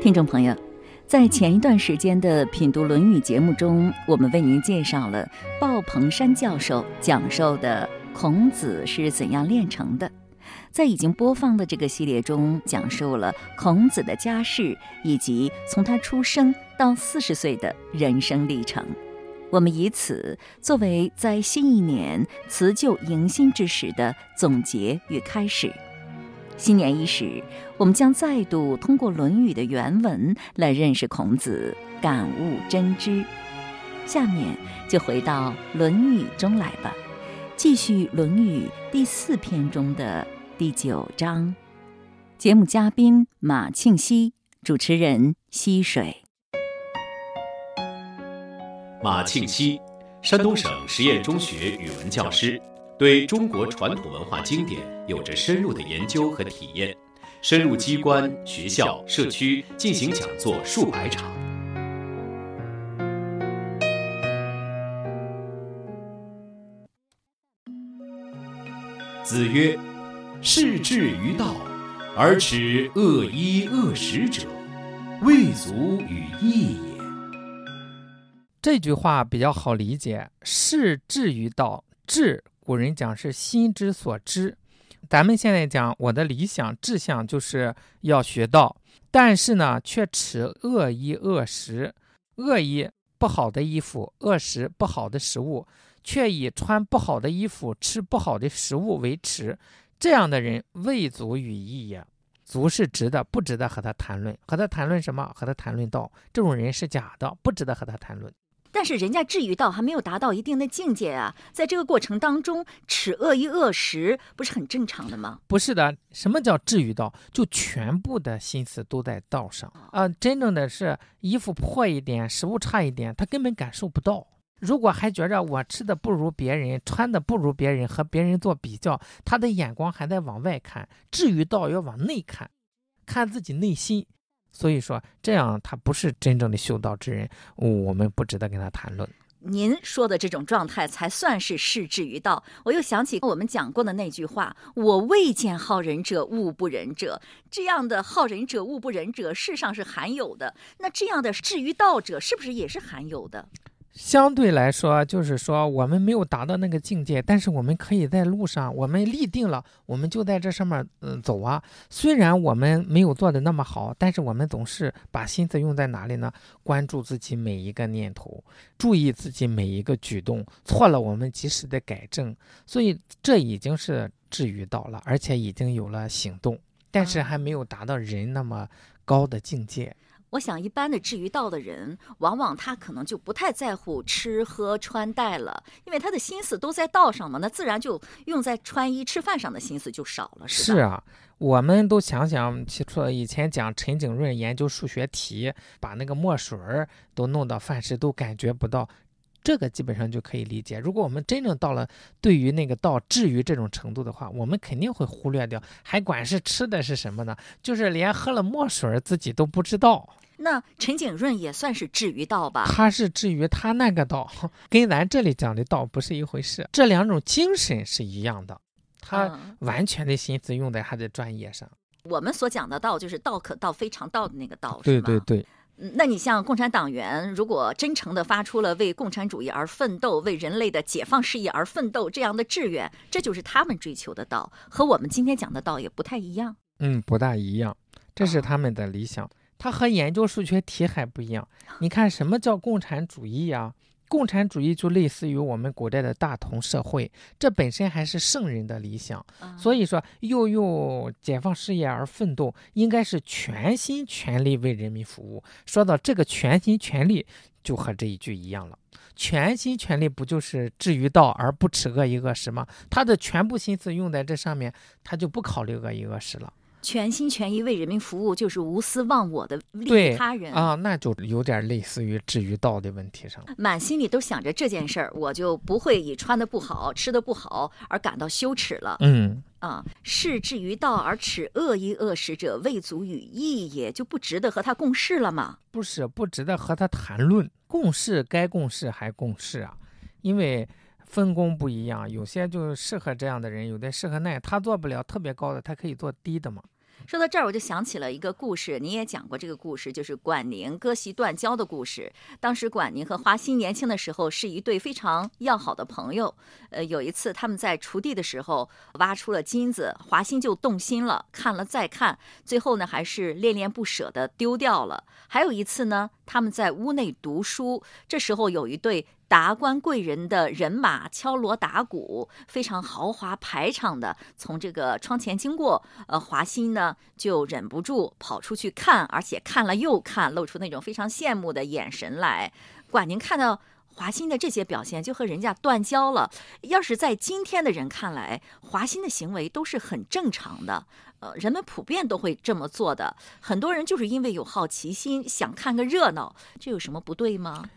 听众朋友，在前一段时间的品读《论语》节目中，我们为您介绍了鲍鹏山教授讲授的孔子是怎样炼成的。在已经播放的这个系列中，讲述了孔子的家世以及从他出生到四十岁的人生历程。我们以此作为在新一年辞旧迎新之时的总结与开始。新年伊始，我们将再度通过《论语》的原文来认识孔子，感悟真知。下面就回到《论语》中来吧，继续《论语》第四篇中的第九章。节目嘉宾马庆西，主持人溪水。马庆西，山东省实验中学语文教师。对中国传统文化经典有着深入的研究和体验，深入机关、学校、社区进行讲座数百场。子曰：“士志于道，而耻恶衣恶食者，未足与义也。”这句话比较好理解，“士志于道”，志。古人讲是心之所知，咱们现在讲我的理想志向就是要学道，但是呢，却持恶衣恶食，恶衣不好的衣服，恶食不好的食物，却以穿不好的衣服、吃不好的食物为耻，这样的人未足与义也。足是直的，不值得和他谈论。和他谈论什么？和他谈论道。这种人是假的，不值得和他谈论。但是人家至于到还没有达到一定的境界啊，在这个过程当中，耻恶衣恶食不是很正常的吗？不是的，什么叫至于道？就全部的心思都在道上啊！真正的是衣服破一点，食物差一点，他根本感受不到。如果还觉着我吃的不如别人，穿的不如别人，和别人做比较，他的眼光还在往外看。至于道要往内看，看自己内心。所以说，这样他不是真正的修道之人，我们不值得跟他谈论。您说的这种状态才算是视之于道。我又想起我们讲过的那句话：“我未见好仁者，恶不仁者。”这样的好仁者、恶不仁者，世上是罕有的。那这样的至于道者，是不是也是罕有的？相对来说，就是说我们没有达到那个境界，但是我们可以在路上，我们立定了，我们就在这上面嗯走啊。虽然我们没有做的那么好，但是我们总是把心思用在哪里呢？关注自己每一个念头，注意自己每一个举动，错了我们及时的改正。所以这已经是至于到了，而且已经有了行动，但是还没有达到人那么高的境界。我想，一般的至于道的人，往往他可能就不太在乎吃喝穿戴了，因为他的心思都在道上嘛，那自然就用在穿衣吃饭上的心思就少了。是啊，我们都想想，起初以前讲陈景润研究数学题，把那个墨水儿都弄到饭时都感觉不到。这个基本上就可以理解。如果我们真正到了对于那个道至于这种程度的话，我们肯定会忽略掉，还管是吃的是什么呢？就是连喝了墨水自己都不知道。那陈景润也算是至于道吧？他是至于他那个道，跟咱这里讲的道不是一回事。这两种精神是一样的，他完全的心思用在他的专业上。我们所讲的道，就是道可道非常道的那个道，对对对。那你像共产党员，如果真诚的发出了为共产主义而奋斗、为人类的解放事业而奋斗这样的志愿，这就是他们追求的道，和我们今天讲的道也不太一样。嗯，不大一样，这是他们的理想。它和研究数学题还不一样。你看，什么叫共产主义呀？共产主义就类似于我们古代的大同社会，这本身还是圣人的理想。所以说，又用解放事业而奋斗，应该是全心全力为人民服务。说到这个全心全力，就和这一句一样了。全心全力不就是至于道而不耻恶衣恶食吗？他的全部心思用在这上面，他就不考虑恶衣恶食了。全心全意为人民服务，就是无私忘我的利他人啊，那就有点类似于至于道的问题上了。满心里都想着这件事儿，我就不会以穿的不好、吃的不好而感到羞耻了。嗯啊，是至于道而耻恶衣恶食者，未足与义也，就不值得和他共事了吗？不是，不值得和他谈论共事，该共事还共事啊，因为分工不一样，有些就适合这样的人，有的适合那样，他做不了特别高的，他可以做低的嘛。说到这儿，我就想起了一个故事，你也讲过这个故事，就是管宁割席断交的故事。当时管宁和华歆年轻的时候是一对非常要好的朋友。呃，有一次他们在锄地的时候挖出了金子，华歆就动心了，看了再看，最后呢还是恋恋不舍的丢掉了。还有一次呢，他们在屋内读书，这时候有一对。达官贵人的人马敲锣打鼓，非常豪华排场的从这个窗前经过。呃，华歆呢就忍不住跑出去看，而且看了又看，露出那种非常羡慕的眼神来。管宁看到华歆的这些表现，就和人家断交了。要是在今天的人看来，华歆的行为都是很正常的，呃，人们普遍都会这么做的。很多人就是因为有好奇心，想看个热闹，这有什么不对吗？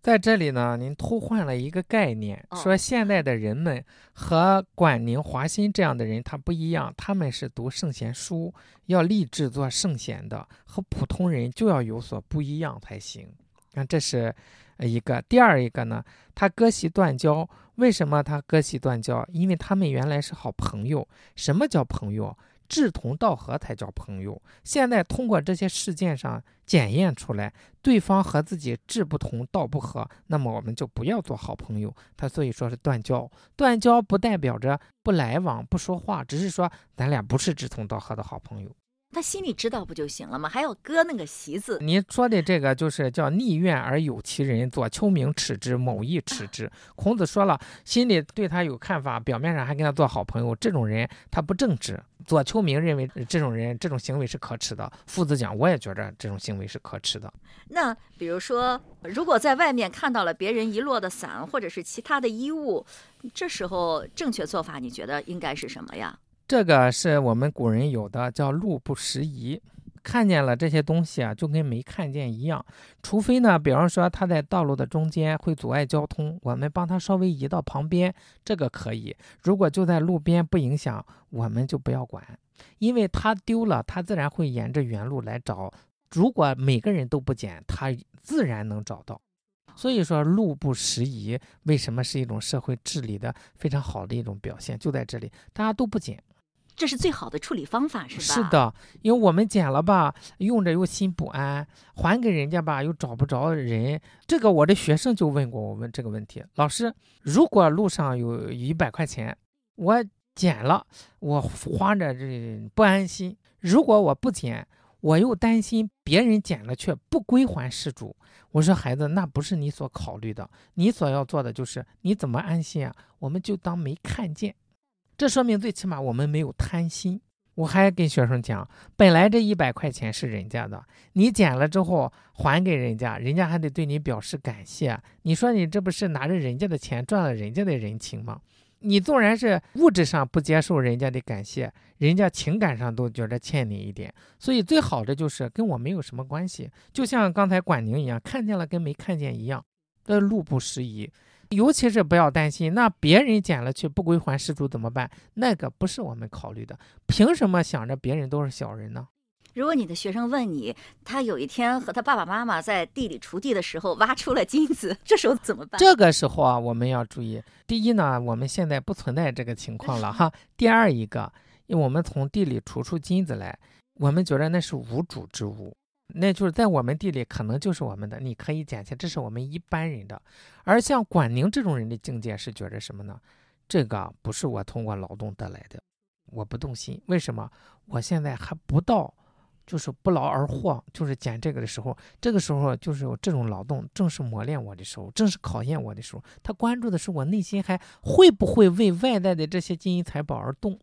在这里呢，您偷换了一个概念，说现在的人们和管宁、华歆这样的人他不一样，他们是读圣贤书，要立志做圣贤的，和普通人就要有所不一样才行。那这是一个。第二一个呢，他割席断交，为什么他割席断交？因为他们原来是好朋友。什么叫朋友？志同道合才叫朋友。现在通过这些事件上检验出来，对方和自己志不同道不合，那么我们就不要做好朋友。他所以说是断交，断交不代表着不来往、不说话，只是说咱俩不是志同道合的好朋友。他心里知道不就行了吗？还要割那个席子？你说的这个就是叫逆愿而有其人，左丘明耻之，某亦耻之。孔子说了，心里对他有看法，表面上还跟他做好朋友，这种人他不正直。左丘明认为这种人这种行为是可耻的。夫子讲，我也觉着这种行为是可耻的。那比如说，如果在外面看到了别人遗落的伞或者是其他的衣物，这时候正确做法，你觉得应该是什么呀？这个是我们古人有的，叫路不拾遗。看见了这些东西啊，就跟没看见一样。除非呢，比方说他在道路的中间会阻碍交通，我们帮他稍微移到旁边，这个可以。如果就在路边不影响，我们就不要管，因为他丢了，他自然会沿着原路来找。如果每个人都不捡，他自然能找到。所以说，路不拾遗，为什么是一种社会治理的非常好的一种表现？就在这里，大家都不捡。这是最好的处理方法，是吧？是的，因为我们捡了吧，用着又心不安，还给人家吧又找不着人。这个我的学生就问过我问这个问题：老师，如果路上有一百块钱，我捡了，我花着这不安心；如果我不捡，我又担心别人捡了却不归还失主。我说孩子，那不是你所考虑的，你所要做的就是你怎么安心啊？我们就当没看见。这说明最起码我们没有贪心。我还跟学生讲，本来这一百块钱是人家的，你捡了之后还给人家，人家还得对你表示感谢。你说你这不是拿着人家的钱赚了人家的人情吗？你纵然是物质上不接受人家的感谢，人家情感上都觉得欠你一点。所以最好的就是跟我没有什么关系，就像刚才管宁一样，看见了跟没看见一样，这路不拾遗。尤其是不要担心，那别人捡了去不归还失主怎么办？那个不是我们考虑的。凭什么想着别人都是小人呢？如果你的学生问你，他有一天和他爸爸妈妈在地里锄地的时候挖出了金子，这时候怎么办？这个时候啊，我们要注意。第一呢，我们现在不存在这个情况了哈。第二一个，因为我们从地里锄出金子来，我们觉得那是无主之物。那就是在我们地里，可能就是我们的，你可以捡起，这是我们一般人的。而像管宁这种人的境界是觉着什么呢？这个不是我通过劳动得来的，我不动心。为什么？我现在还不到，就是不劳而获，就是捡这个的时候。这个时候就是有这种劳动，正是磨练我的时候，正是考验我的时候。他关注的是我内心还会不会为外在的这些金银财宝而动。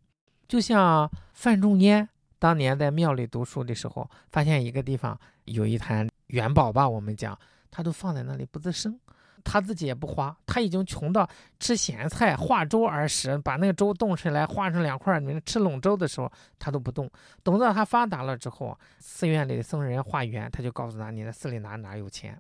就像范仲淹。当年在庙里读书的时候，发现一个地方有一坛元宝吧，我们讲，他都放在那里不吱声，他自己也不花，他已经穷到吃咸菜化粥而食，把那个粥冻出来化成两块，你吃笼粥的时候他都不动。等到他发达了之后，寺院里的僧人化缘，他就告诉他，你的寺里哪哪有钱。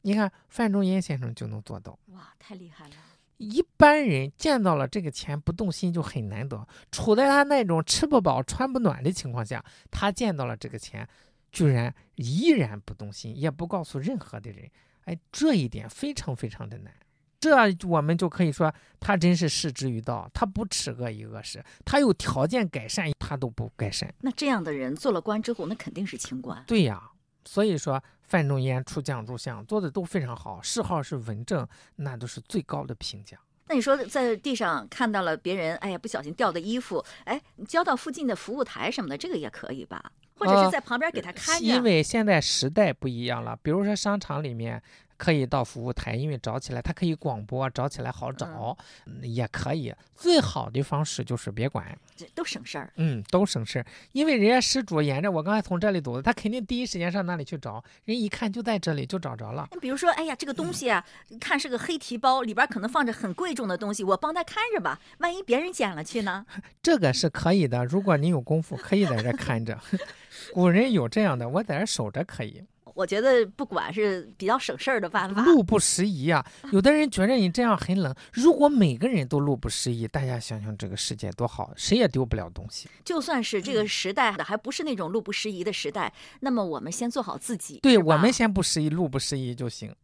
你看范仲淹先生就能做到，哇，太厉害了。一般人见到了这个钱不动心就很难得。处在他那种吃不饱穿不暖的情况下，他见到了这个钱，居然依然不动心，也不告诉任何的人。哎，这一点非常非常的难。这我们就可以说，他真是失之于道，他不耻恶一恶食，他有条件改善，他都不改善。那这样的人做了官之后，那肯定是清官。对呀，所以说范仲淹出将入相做的都非常好，谥号是文正，那都是最高的评价。那你说在地上看到了别人，哎呀，不小心掉的衣服，哎，交到附近的服务台什么的，这个也可以吧？或者是在旁边给他看着。因为现在时代不一样了，比如说商场里面。可以到服务台，因为找起来它可以广播，找起来好找，也可以。最好的方式就是别管，这都省事儿。嗯，都省事儿，因为人家失主沿着我刚才从这里走的，他肯定第一时间上那里去找，人一看就在这里，就找着了。你比如说，哎呀，这个东西啊，看是个黑提包，里边可能放着很贵重的东西，我帮他看着吧，万一别人捡了去呢？这个是可以的，如果你有功夫，可以在这看着。古人有这样的，我在这守着可以。我觉得不管是比较省事儿的办法，路不拾遗啊。有的人觉得你这样很冷，如果每个人都路不拾遗，大家想想这个世界多好，谁也丢不了东西。就算是这个时代的还不是那种路不拾遗的时代，那么我们先做好自己，对我们先不拾遗，路不拾遗就行。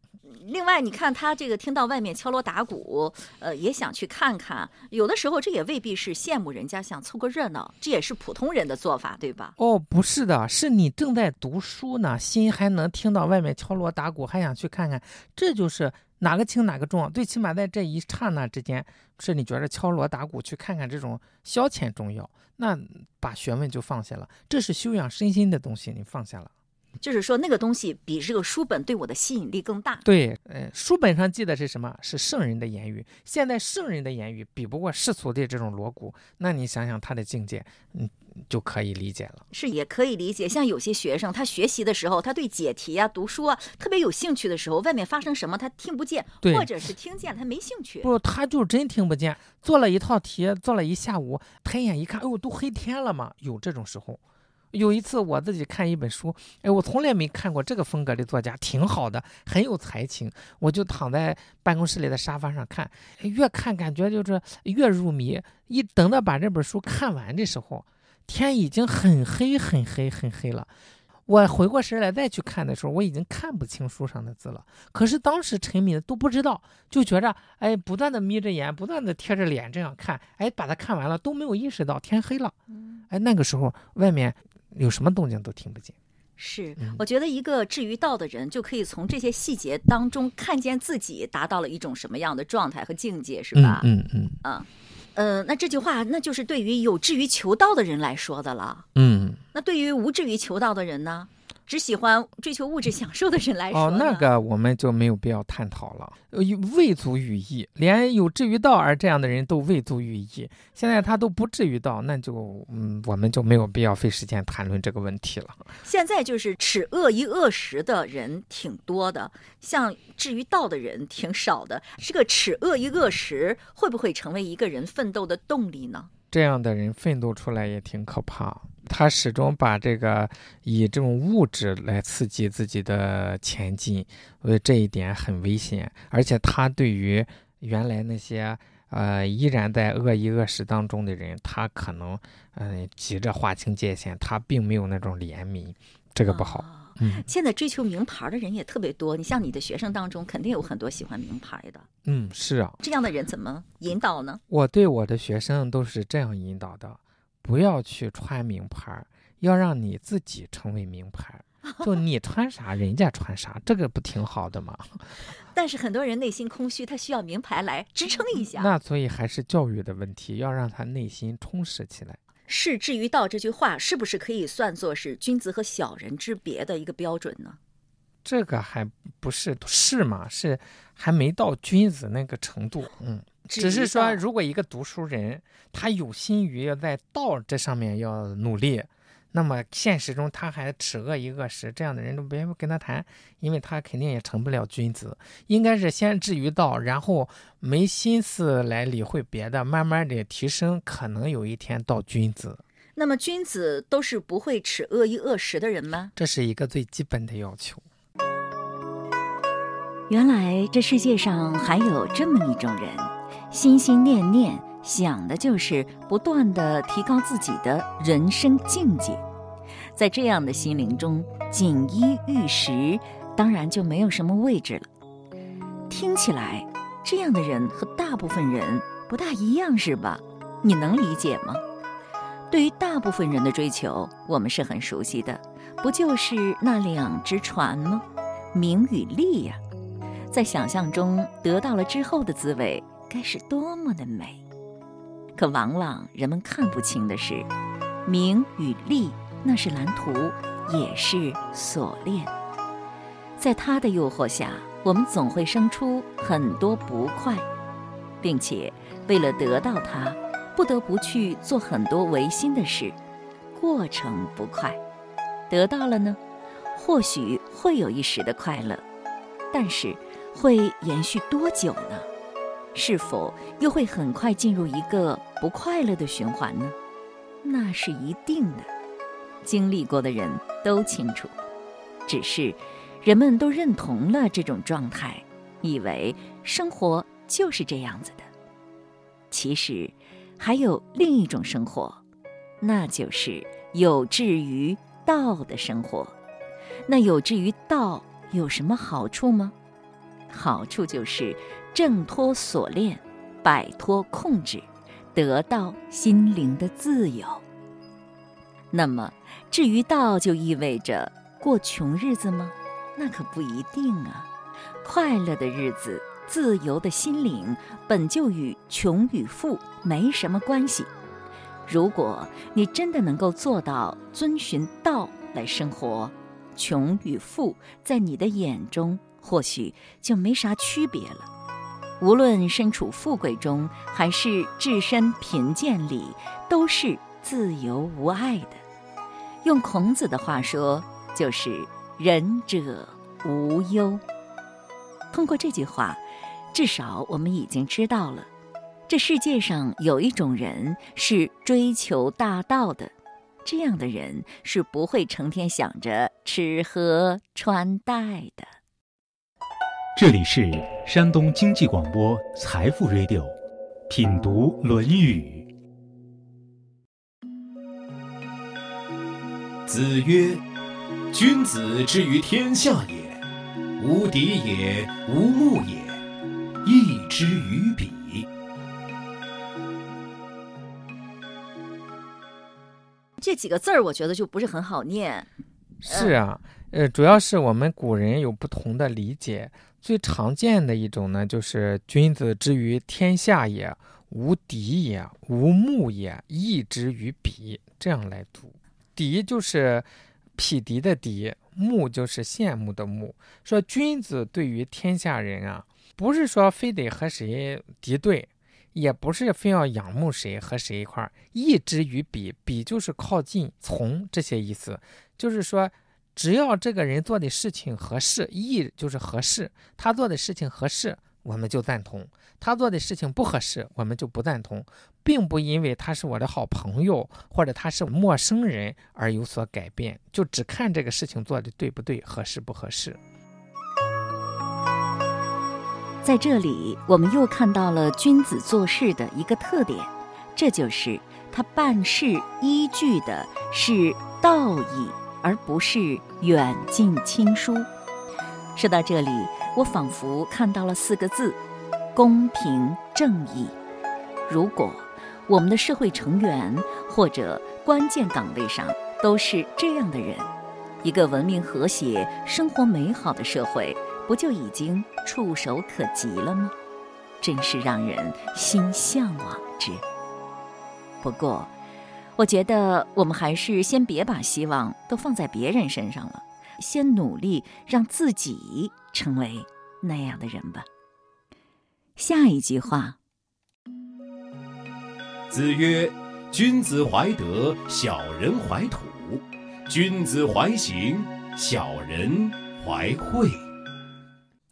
另外，你看他这个听到外面敲锣打鼓，呃，也想去看看。有的时候，这也未必是羡慕人家，想凑个热闹，这也是普通人的做法，对吧？哦，不是的，是你正在读书呢，心还能听到外面敲锣打鼓，还想去看看，这就是哪个轻哪个重。最起码在这一刹那之间，是你觉得敲锣打鼓去看看这种消遣重要，那把学问就放下了，这是修养身心的东西，你放下了。就是说，那个东西比这个书本对我的吸引力更大。对，呃，书本上记的是什么？是圣人的言语。现在圣人的言语比不过世俗的这种锣鼓，那你想想他的境界，嗯，就可以理解了。是，也可以理解。像有些学生，他学习的时候，他对解题啊、读书啊特别有兴趣的时候，外面发生什么他听不见，或者是听见他没兴趣。不，他就真听不见。做了一套题，做了一下午，抬眼一看，哎呦，都黑天了嘛。有这种时候。有一次我自己看一本书，哎，我从来没看过这个风格的作家，挺好的，很有才情。我就躺在办公室里的沙发上看，越看感觉就是越入迷。一等到把这本书看完的时候，天已经很黑很黑很黑了。我回过神来再去看的时候，我已经看不清书上的字了。可是当时沉迷的都不知道，就觉着哎，不断的眯着眼，不断的贴着脸这样看，哎，把它看完了都没有意识到天黑了。哎，那个时候外面。有什么动静都听不见，是，我觉得一个至于道的人，就可以从这些细节当中看见自己达到了一种什么样的状态和境界，是吧？嗯嗯嗯，呃，那这句话那就是对于有志于求道的人来说的了。嗯，那对于无志于求道的人呢？只喜欢追求物质享受的人来说，哦，那个我们就没有必要探讨了。未足与义，连有志于道而这样的人都未足与义。现在他都不至于道，那就嗯，我们就没有必要费时间谈论这个问题了。现在就是耻恶于恶食的人挺多的，像至于道的人挺少的。这个耻恶于恶食会不会成为一个人奋斗的动力呢？这样的人奋斗出来也挺可怕。他始终把这个以这种物质来刺激自己的前进，呃，这一点很危险。而且他对于原来那些呃依然在恶意恶食当中的人，他可能嗯急着划清界限，他并没有那种怜悯，这个不好。嗯，现在追求名牌的人也特别多。你像你的学生当中，肯定有很多喜欢名牌的。嗯，是啊。这样的人怎么引导呢？我对我的学生都是这样引导的。不要去穿名牌，要让你自己成为名牌。就你穿啥，人家穿啥，这个不挺好的吗？但是很多人内心空虚，他需要名牌来支撑一下。那所以还是教育的问题，要让他内心充实起来。是至于道这句话，是不是可以算作是君子和小人之别的一个标准呢？这个还不是是吗？是还没到君子那个程度。嗯。只是说，如果一个读书人他有心于要在道这上面要努力，那么现实中他还耻恶一恶食，这样的人都别跟他谈，因为他肯定也成不了君子。应该是先至于道，然后没心思来理会别的，慢慢的提升，可能有一天到君子。那么君子都是不会耻恶一恶食的人吗？这是一个最基本的要求。原来这世界上还有这么一种人。心心念念想的就是不断的提高自己的人生境界，在这样的心灵中，锦衣玉食当然就没有什么位置了。听起来这样的人和大部分人不大一样，是吧？你能理解吗？对于大部分人的追求，我们是很熟悉的，不就是那两只船吗？名与利呀，在想象中得到了之后的滋味，该是多么的美！可往往人们看不清的是，名与利那是蓝图，也是锁链。在它的诱惑下，我们总会生出很多不快，并且为了得到它。不得不去做很多违心的事，过程不快。得到了呢，或许会有一时的快乐，但是会延续多久呢？是否又会很快进入一个不快乐的循环呢？那是一定的。经历过的人都清楚。只是人们都认同了这种状态，以为生活就是这样子的。其实。还有另一种生活，那就是有志于道的生活。那有志于道有什么好处吗？好处就是挣脱锁链，摆脱控制，得到心灵的自由。那么，至于道，就意味着过穷日子吗？那可不一定啊。快乐的日子。自由的心灵本就与穷与富没什么关系。如果你真的能够做到遵循道来生活，穷与富在你的眼中或许就没啥区别了。无论身处富贵中还是置身贫贱里，都是自由无碍的。用孔子的话说，就是“仁者无忧”。通过这句话。至少我们已经知道了，这世界上有一种人是追求大道的，这样的人是不会成天想着吃喝穿戴的。这里是山东经济广播财富 Radio，品读《论语》。子曰：“君子之于天下也，无敌也，无目也。”义之于彼，这几个字儿，我觉得就不是很好念。是啊，呃，主要是我们古人有不同的理解。最常见的一种呢，就是“君子之于天下也，无敌也，无目也，义之于彼”这样来读。敌就是匹敌的敌，目就是羡慕的目。说君子对于天下人啊。不是说非得和谁敌对，也不是非要仰慕谁和谁一块儿，义之于彼，彼就是靠近、从这些意思。就是说，只要这个人做的事情合适，义就是合适，他做的事情合适，我们就赞同；他做的事情不合适，我们就不赞同，并不因为他是我的好朋友或者他是陌生人而有所改变，就只看这个事情做的对不对、合适不合适。在这里，我们又看到了君子做事的一个特点，这就是他办事依据的是道义，而不是远近亲疏。说到这里，我仿佛看到了四个字：公平正义。如果我们的社会成员或者关键岗位上都是这样的人，一个文明和谐、生活美好的社会。不就已经触手可及了吗？真是让人心向往之。不过，我觉得我们还是先别把希望都放在别人身上了，先努力让自己成为那样的人吧。下一句话，子曰：“君子怀德，小人怀土；君子怀行，小人怀惠。”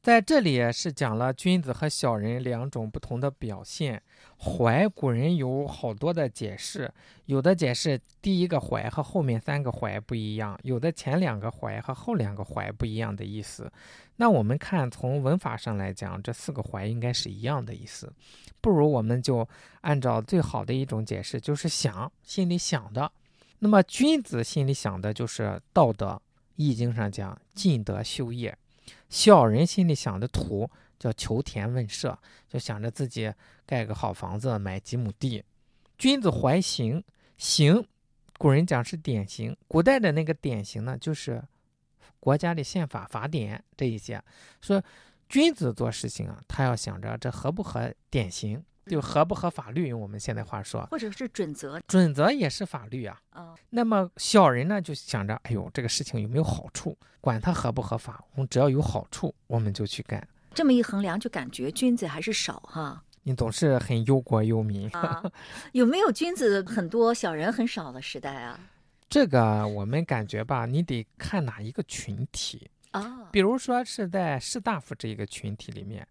在这里是讲了君子和小人两种不同的表现。怀，古人有好多的解释，有的解释第一个怀和后面三个怀不一样，有的前两个怀和后两个怀不一样的意思。那我们看从文法上来讲，这四个怀应该是一样的意思。不如我们就按照最好的一种解释，就是想，心里想的。那么君子心里想的就是道德，《易经》上讲尽德修业。小人心里想的图，叫求田问舍，就想着自己盖个好房子，买几亩地。君子怀刑，刑，古人讲是典型。古代的那个典型呢，就是国家的宪法、法典这一些。说君子做事情啊，他要想着这合不合典型，就合不合法律。用我们现在话说，或者是准则准则也是法律啊。啊，那么小人呢，就想着，哎呦，这个事情有没有好处？管它合不合法，我们只要有好处，我们就去干。这么一衡量，就感觉君子还是少哈。你总是很忧国忧民啊，有没有君子很多、小人很少的时代啊？这个我们感觉吧，你得看哪一个群体啊。比如说是在士大夫这一个群体里面，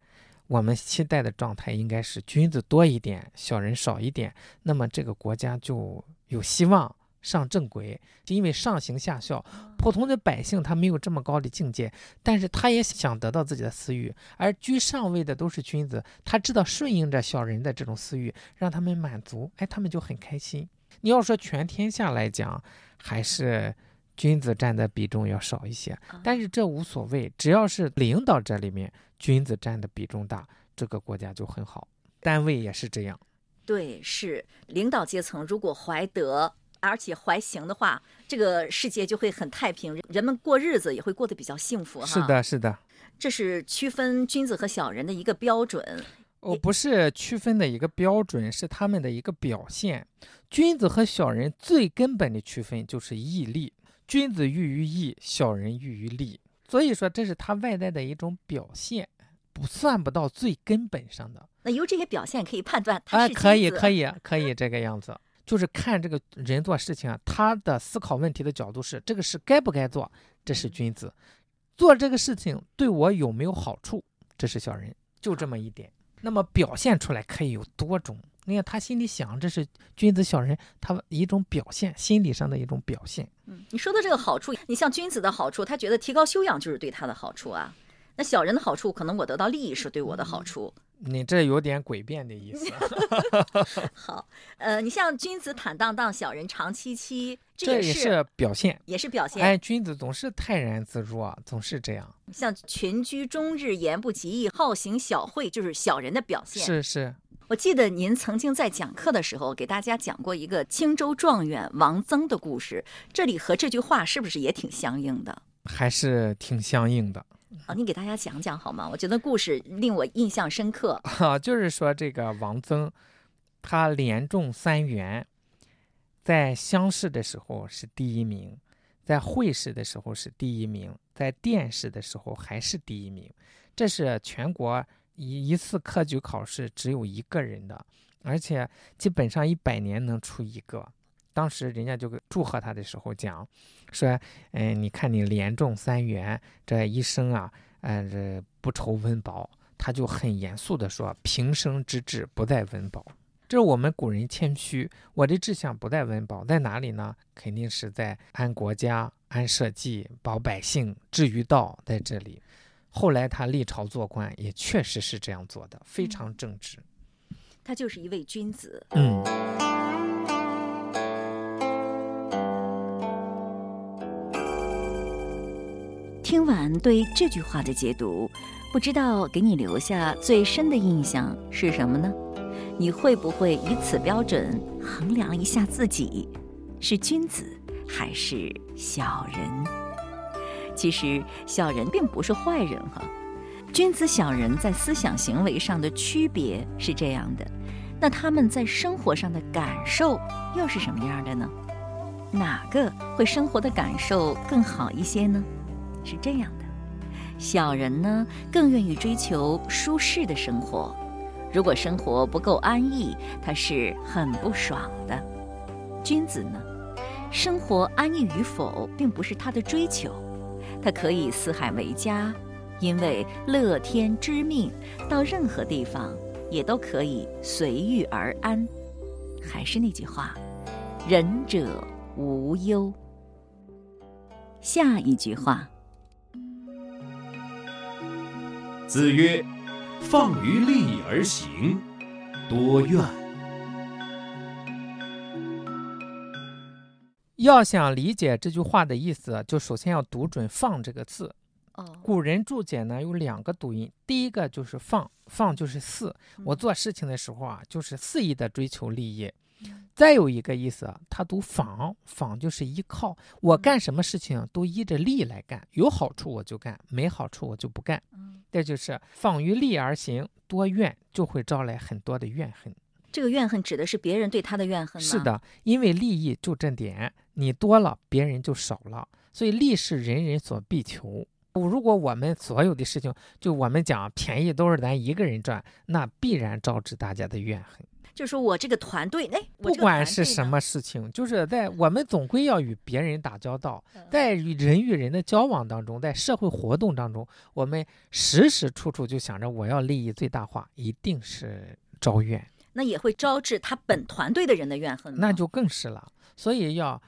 我们期待的状态应该是君子多一点，小人少一点，那么这个国家就有希望。上正轨，因为上行下效，普通的百姓他没有这么高的境界，但是他也想得到自己的私欲，而居上位的都是君子，他知道顺应着小人的这种私欲，让他们满足，哎，他们就很开心。你要说全天下来讲，还是君子占的比重要少一些，但是这无所谓，只要是领导这里面君子占的比重大，这个国家就很好。单位也是这样，对，是领导阶层如果怀德。而且怀行的话，这个世界就会很太平，人们过日子也会过得比较幸福哈。是的，是的，这是区分君子和小人的一个标准。哦，不是区分的一个标准，是他们的一个表现。君子和小人最根本的区分就是义利，君子喻于义，小人喻于利。所以说，这是他外在的一种表现，不算不到最根本上的。那由这些表现可以判断他是可以，可以，可以这个样子。就是看这个人做事情啊，他的思考问题的角度是这个事该不该做，这是君子；做这个事情对我有没有好处，这是小人。就这么一点。那么表现出来可以有多种。你看他心里想，这是君子；小人他一种表现，心理上的一种表现。嗯，你说的这个好处，你像君子的好处，他觉得提高修养就是对他的好处啊。那小人的好处，可能我得到利益是对我的好处。你这有点诡辩的意思。好，呃，你像君子坦荡荡，小人长戚戚，这也是表现，也是表现。哎，君子总是泰然自若，总是这样。像群居终日，言不及义，好行小惠，就是小人的表现。是是。我记得您曾经在讲课的时候给大家讲过一个青州状元王曾的故事，这里和这句话是不是也挺相应的？还是挺相应的。啊，你给大家讲讲好吗？我觉得故事令我印象深刻。哈，就是说这个王曾，他连中三元，在乡试的时候是第一名，在会试的时候是第一名，在殿试的时候还是第一名。这是全国一一次科举考试只有一个人的，而且基本上一百年能出一个。当时人家就祝贺他的时候讲，说，嗯，你看你连中三元，这一生啊，呃，这不愁温饱。他就很严肃地说，平生之志不在温饱。这是我们古人谦虚，我的志向不在温饱，在哪里呢？肯定是在安国家、安社稷、保百姓、治于道，在这里。后来他历朝做官，也确实是这样做的，非常正直。他就是一位君子。嗯。听完对这句话的解读，不知道给你留下最深的印象是什么呢？你会不会以此标准衡量一下自己，是君子还是小人？其实小人并不是坏人哈，君子小人在思想行为上的区别是这样的，那他们在生活上的感受又是什么样的呢？哪个会生活的感受更好一些呢？是这样的，小人呢更愿意追求舒适的生活，如果生活不够安逸，他是很不爽的。君子呢，生活安逸与否并不是他的追求，他可以四海为家，因为乐天知命，到任何地方也都可以随遇而安。还是那句话，仁者无忧。下一句话。子曰：“放于利而行，多怨。”要想理解这句话的意思，就首先要读准“放”这个字。哦，古人注解呢有两个读音，第一个就是放，放就是肆。我做事情的时候啊，就是肆意的追求利益。再有一个意思，他读仿，仿就是依靠。我干什么事情都依着利来干，有好处我就干，没好处我就不干。这就是仿于利而行，多怨就会招来很多的怨恨。这个怨恨指的是别人对他的怨恨吗？是的，因为利益就这点，你多了，别人就少了，所以利是人人所必求。如果我们所有的事情，就我们讲便宜都是咱一个人赚，那必然招致大家的怨恨。就说我这个团队，哎，不管是什么事情，就是在我们总归要与别人打交道，在与人与人的交往当中，在社会活动当中，我们时时处处就想着我要利益最大化，一定是招怨。那也会招致他本团队的人的怨恨，那就更是了。所以要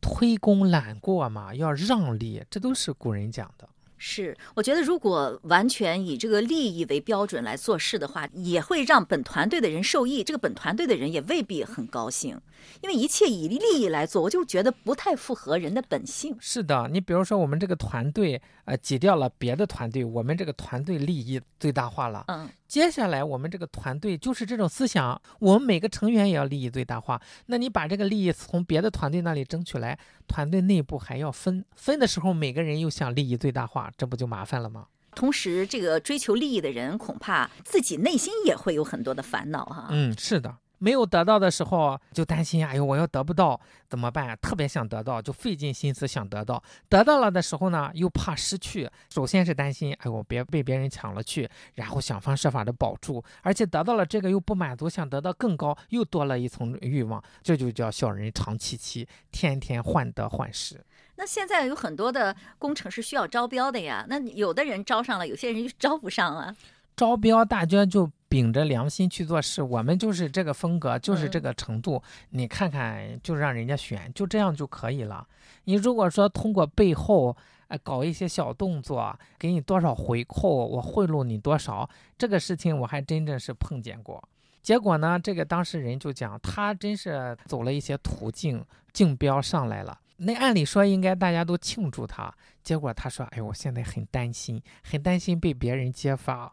推功揽过嘛，要让利，这都是古人讲的。是，我觉得如果完全以这个利益为标准来做事的话，也会让本团队的人受益，这个本团队的人也未必很高兴。因为一切以利益来做，我就觉得不太符合人的本性。是的，你比如说我们这个团队，呃，挤掉了别的团队，我们这个团队利益最大化了。嗯，接下来我们这个团队就是这种思想，我们每个成员也要利益最大化。那你把这个利益从别的团队那里争取来，团队内部还要分，分的时候每个人又想利益最大化，这不就麻烦了吗？同时，这个追求利益的人恐怕自己内心也会有很多的烦恼哈。嗯，是的。没有得到的时候就担心，哎呦，我要得不到怎么办？特别想得到，就费尽心思想得到。得到了的时候呢，又怕失去。首先是担心，哎呦，别被别人抢了去，然后想方设法的保住。而且得到了这个又不满足，想得到更高，又多了一层欲望。这就叫小人长戚戚，天天患得患失。那现在有很多的工程是需要招标的呀，那有的人招上了，有些人就招不上啊。招标，大家就。秉着良心去做事，我们就是这个风格，就是这个程度。你看看，就让人家选，就这样就可以了。你如果说通过背后，呃，搞一些小动作，给你多少回扣，我贿赂你多少，这个事情我还真正是碰见过。结果呢，这个当事人就讲，他真是走了一些途径，竞标上来了。那按理说应该大家都庆祝他，结果他说：“哎，我现在很担心，很担心被别人揭发。”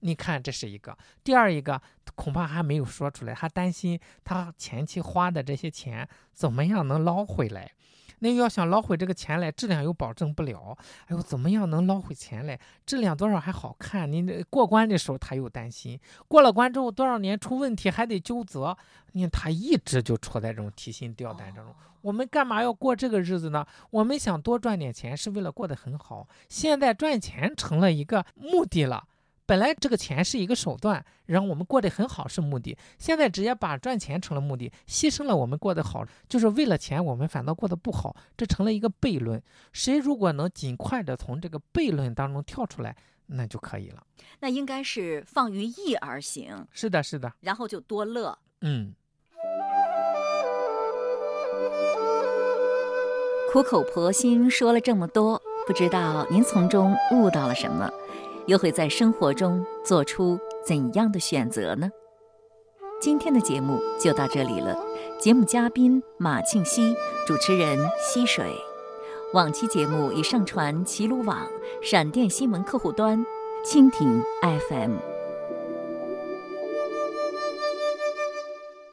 你看，这是一个。第二一个恐怕还没有说出来，他担心他前期花的这些钱怎么样能捞回来。那要想捞回这个钱来，质量又保证不了。哎呦，怎么样能捞回钱来？质量多少还好看？你过关的时候他又担心，过了关之后多少年出问题还得纠责。你看他一直就处在这种提心吊胆当中。我们干嘛要过这个日子呢？我们想多赚点钱是为了过得很好。现在赚钱成了一个目的了。本来这个钱是一个手段，让我们过得很好是目的。现在直接把赚钱成了目的，牺牲了我们过得好，就是为了钱，我们反倒过得不好，这成了一个悖论。谁如果能尽快的从这个悖论当中跳出来，那就可以了。那应该是放于义而行。是的，是的。然后就多乐。嗯。苦口婆心说了这么多，不知道您从中悟到了什么？又会在生活中做出怎样的选择呢？今天的节目就到这里了。节目嘉宾马庆西，主持人溪水。往期节目已上传齐鲁网、闪电新闻客户端、蜻蜓 FM。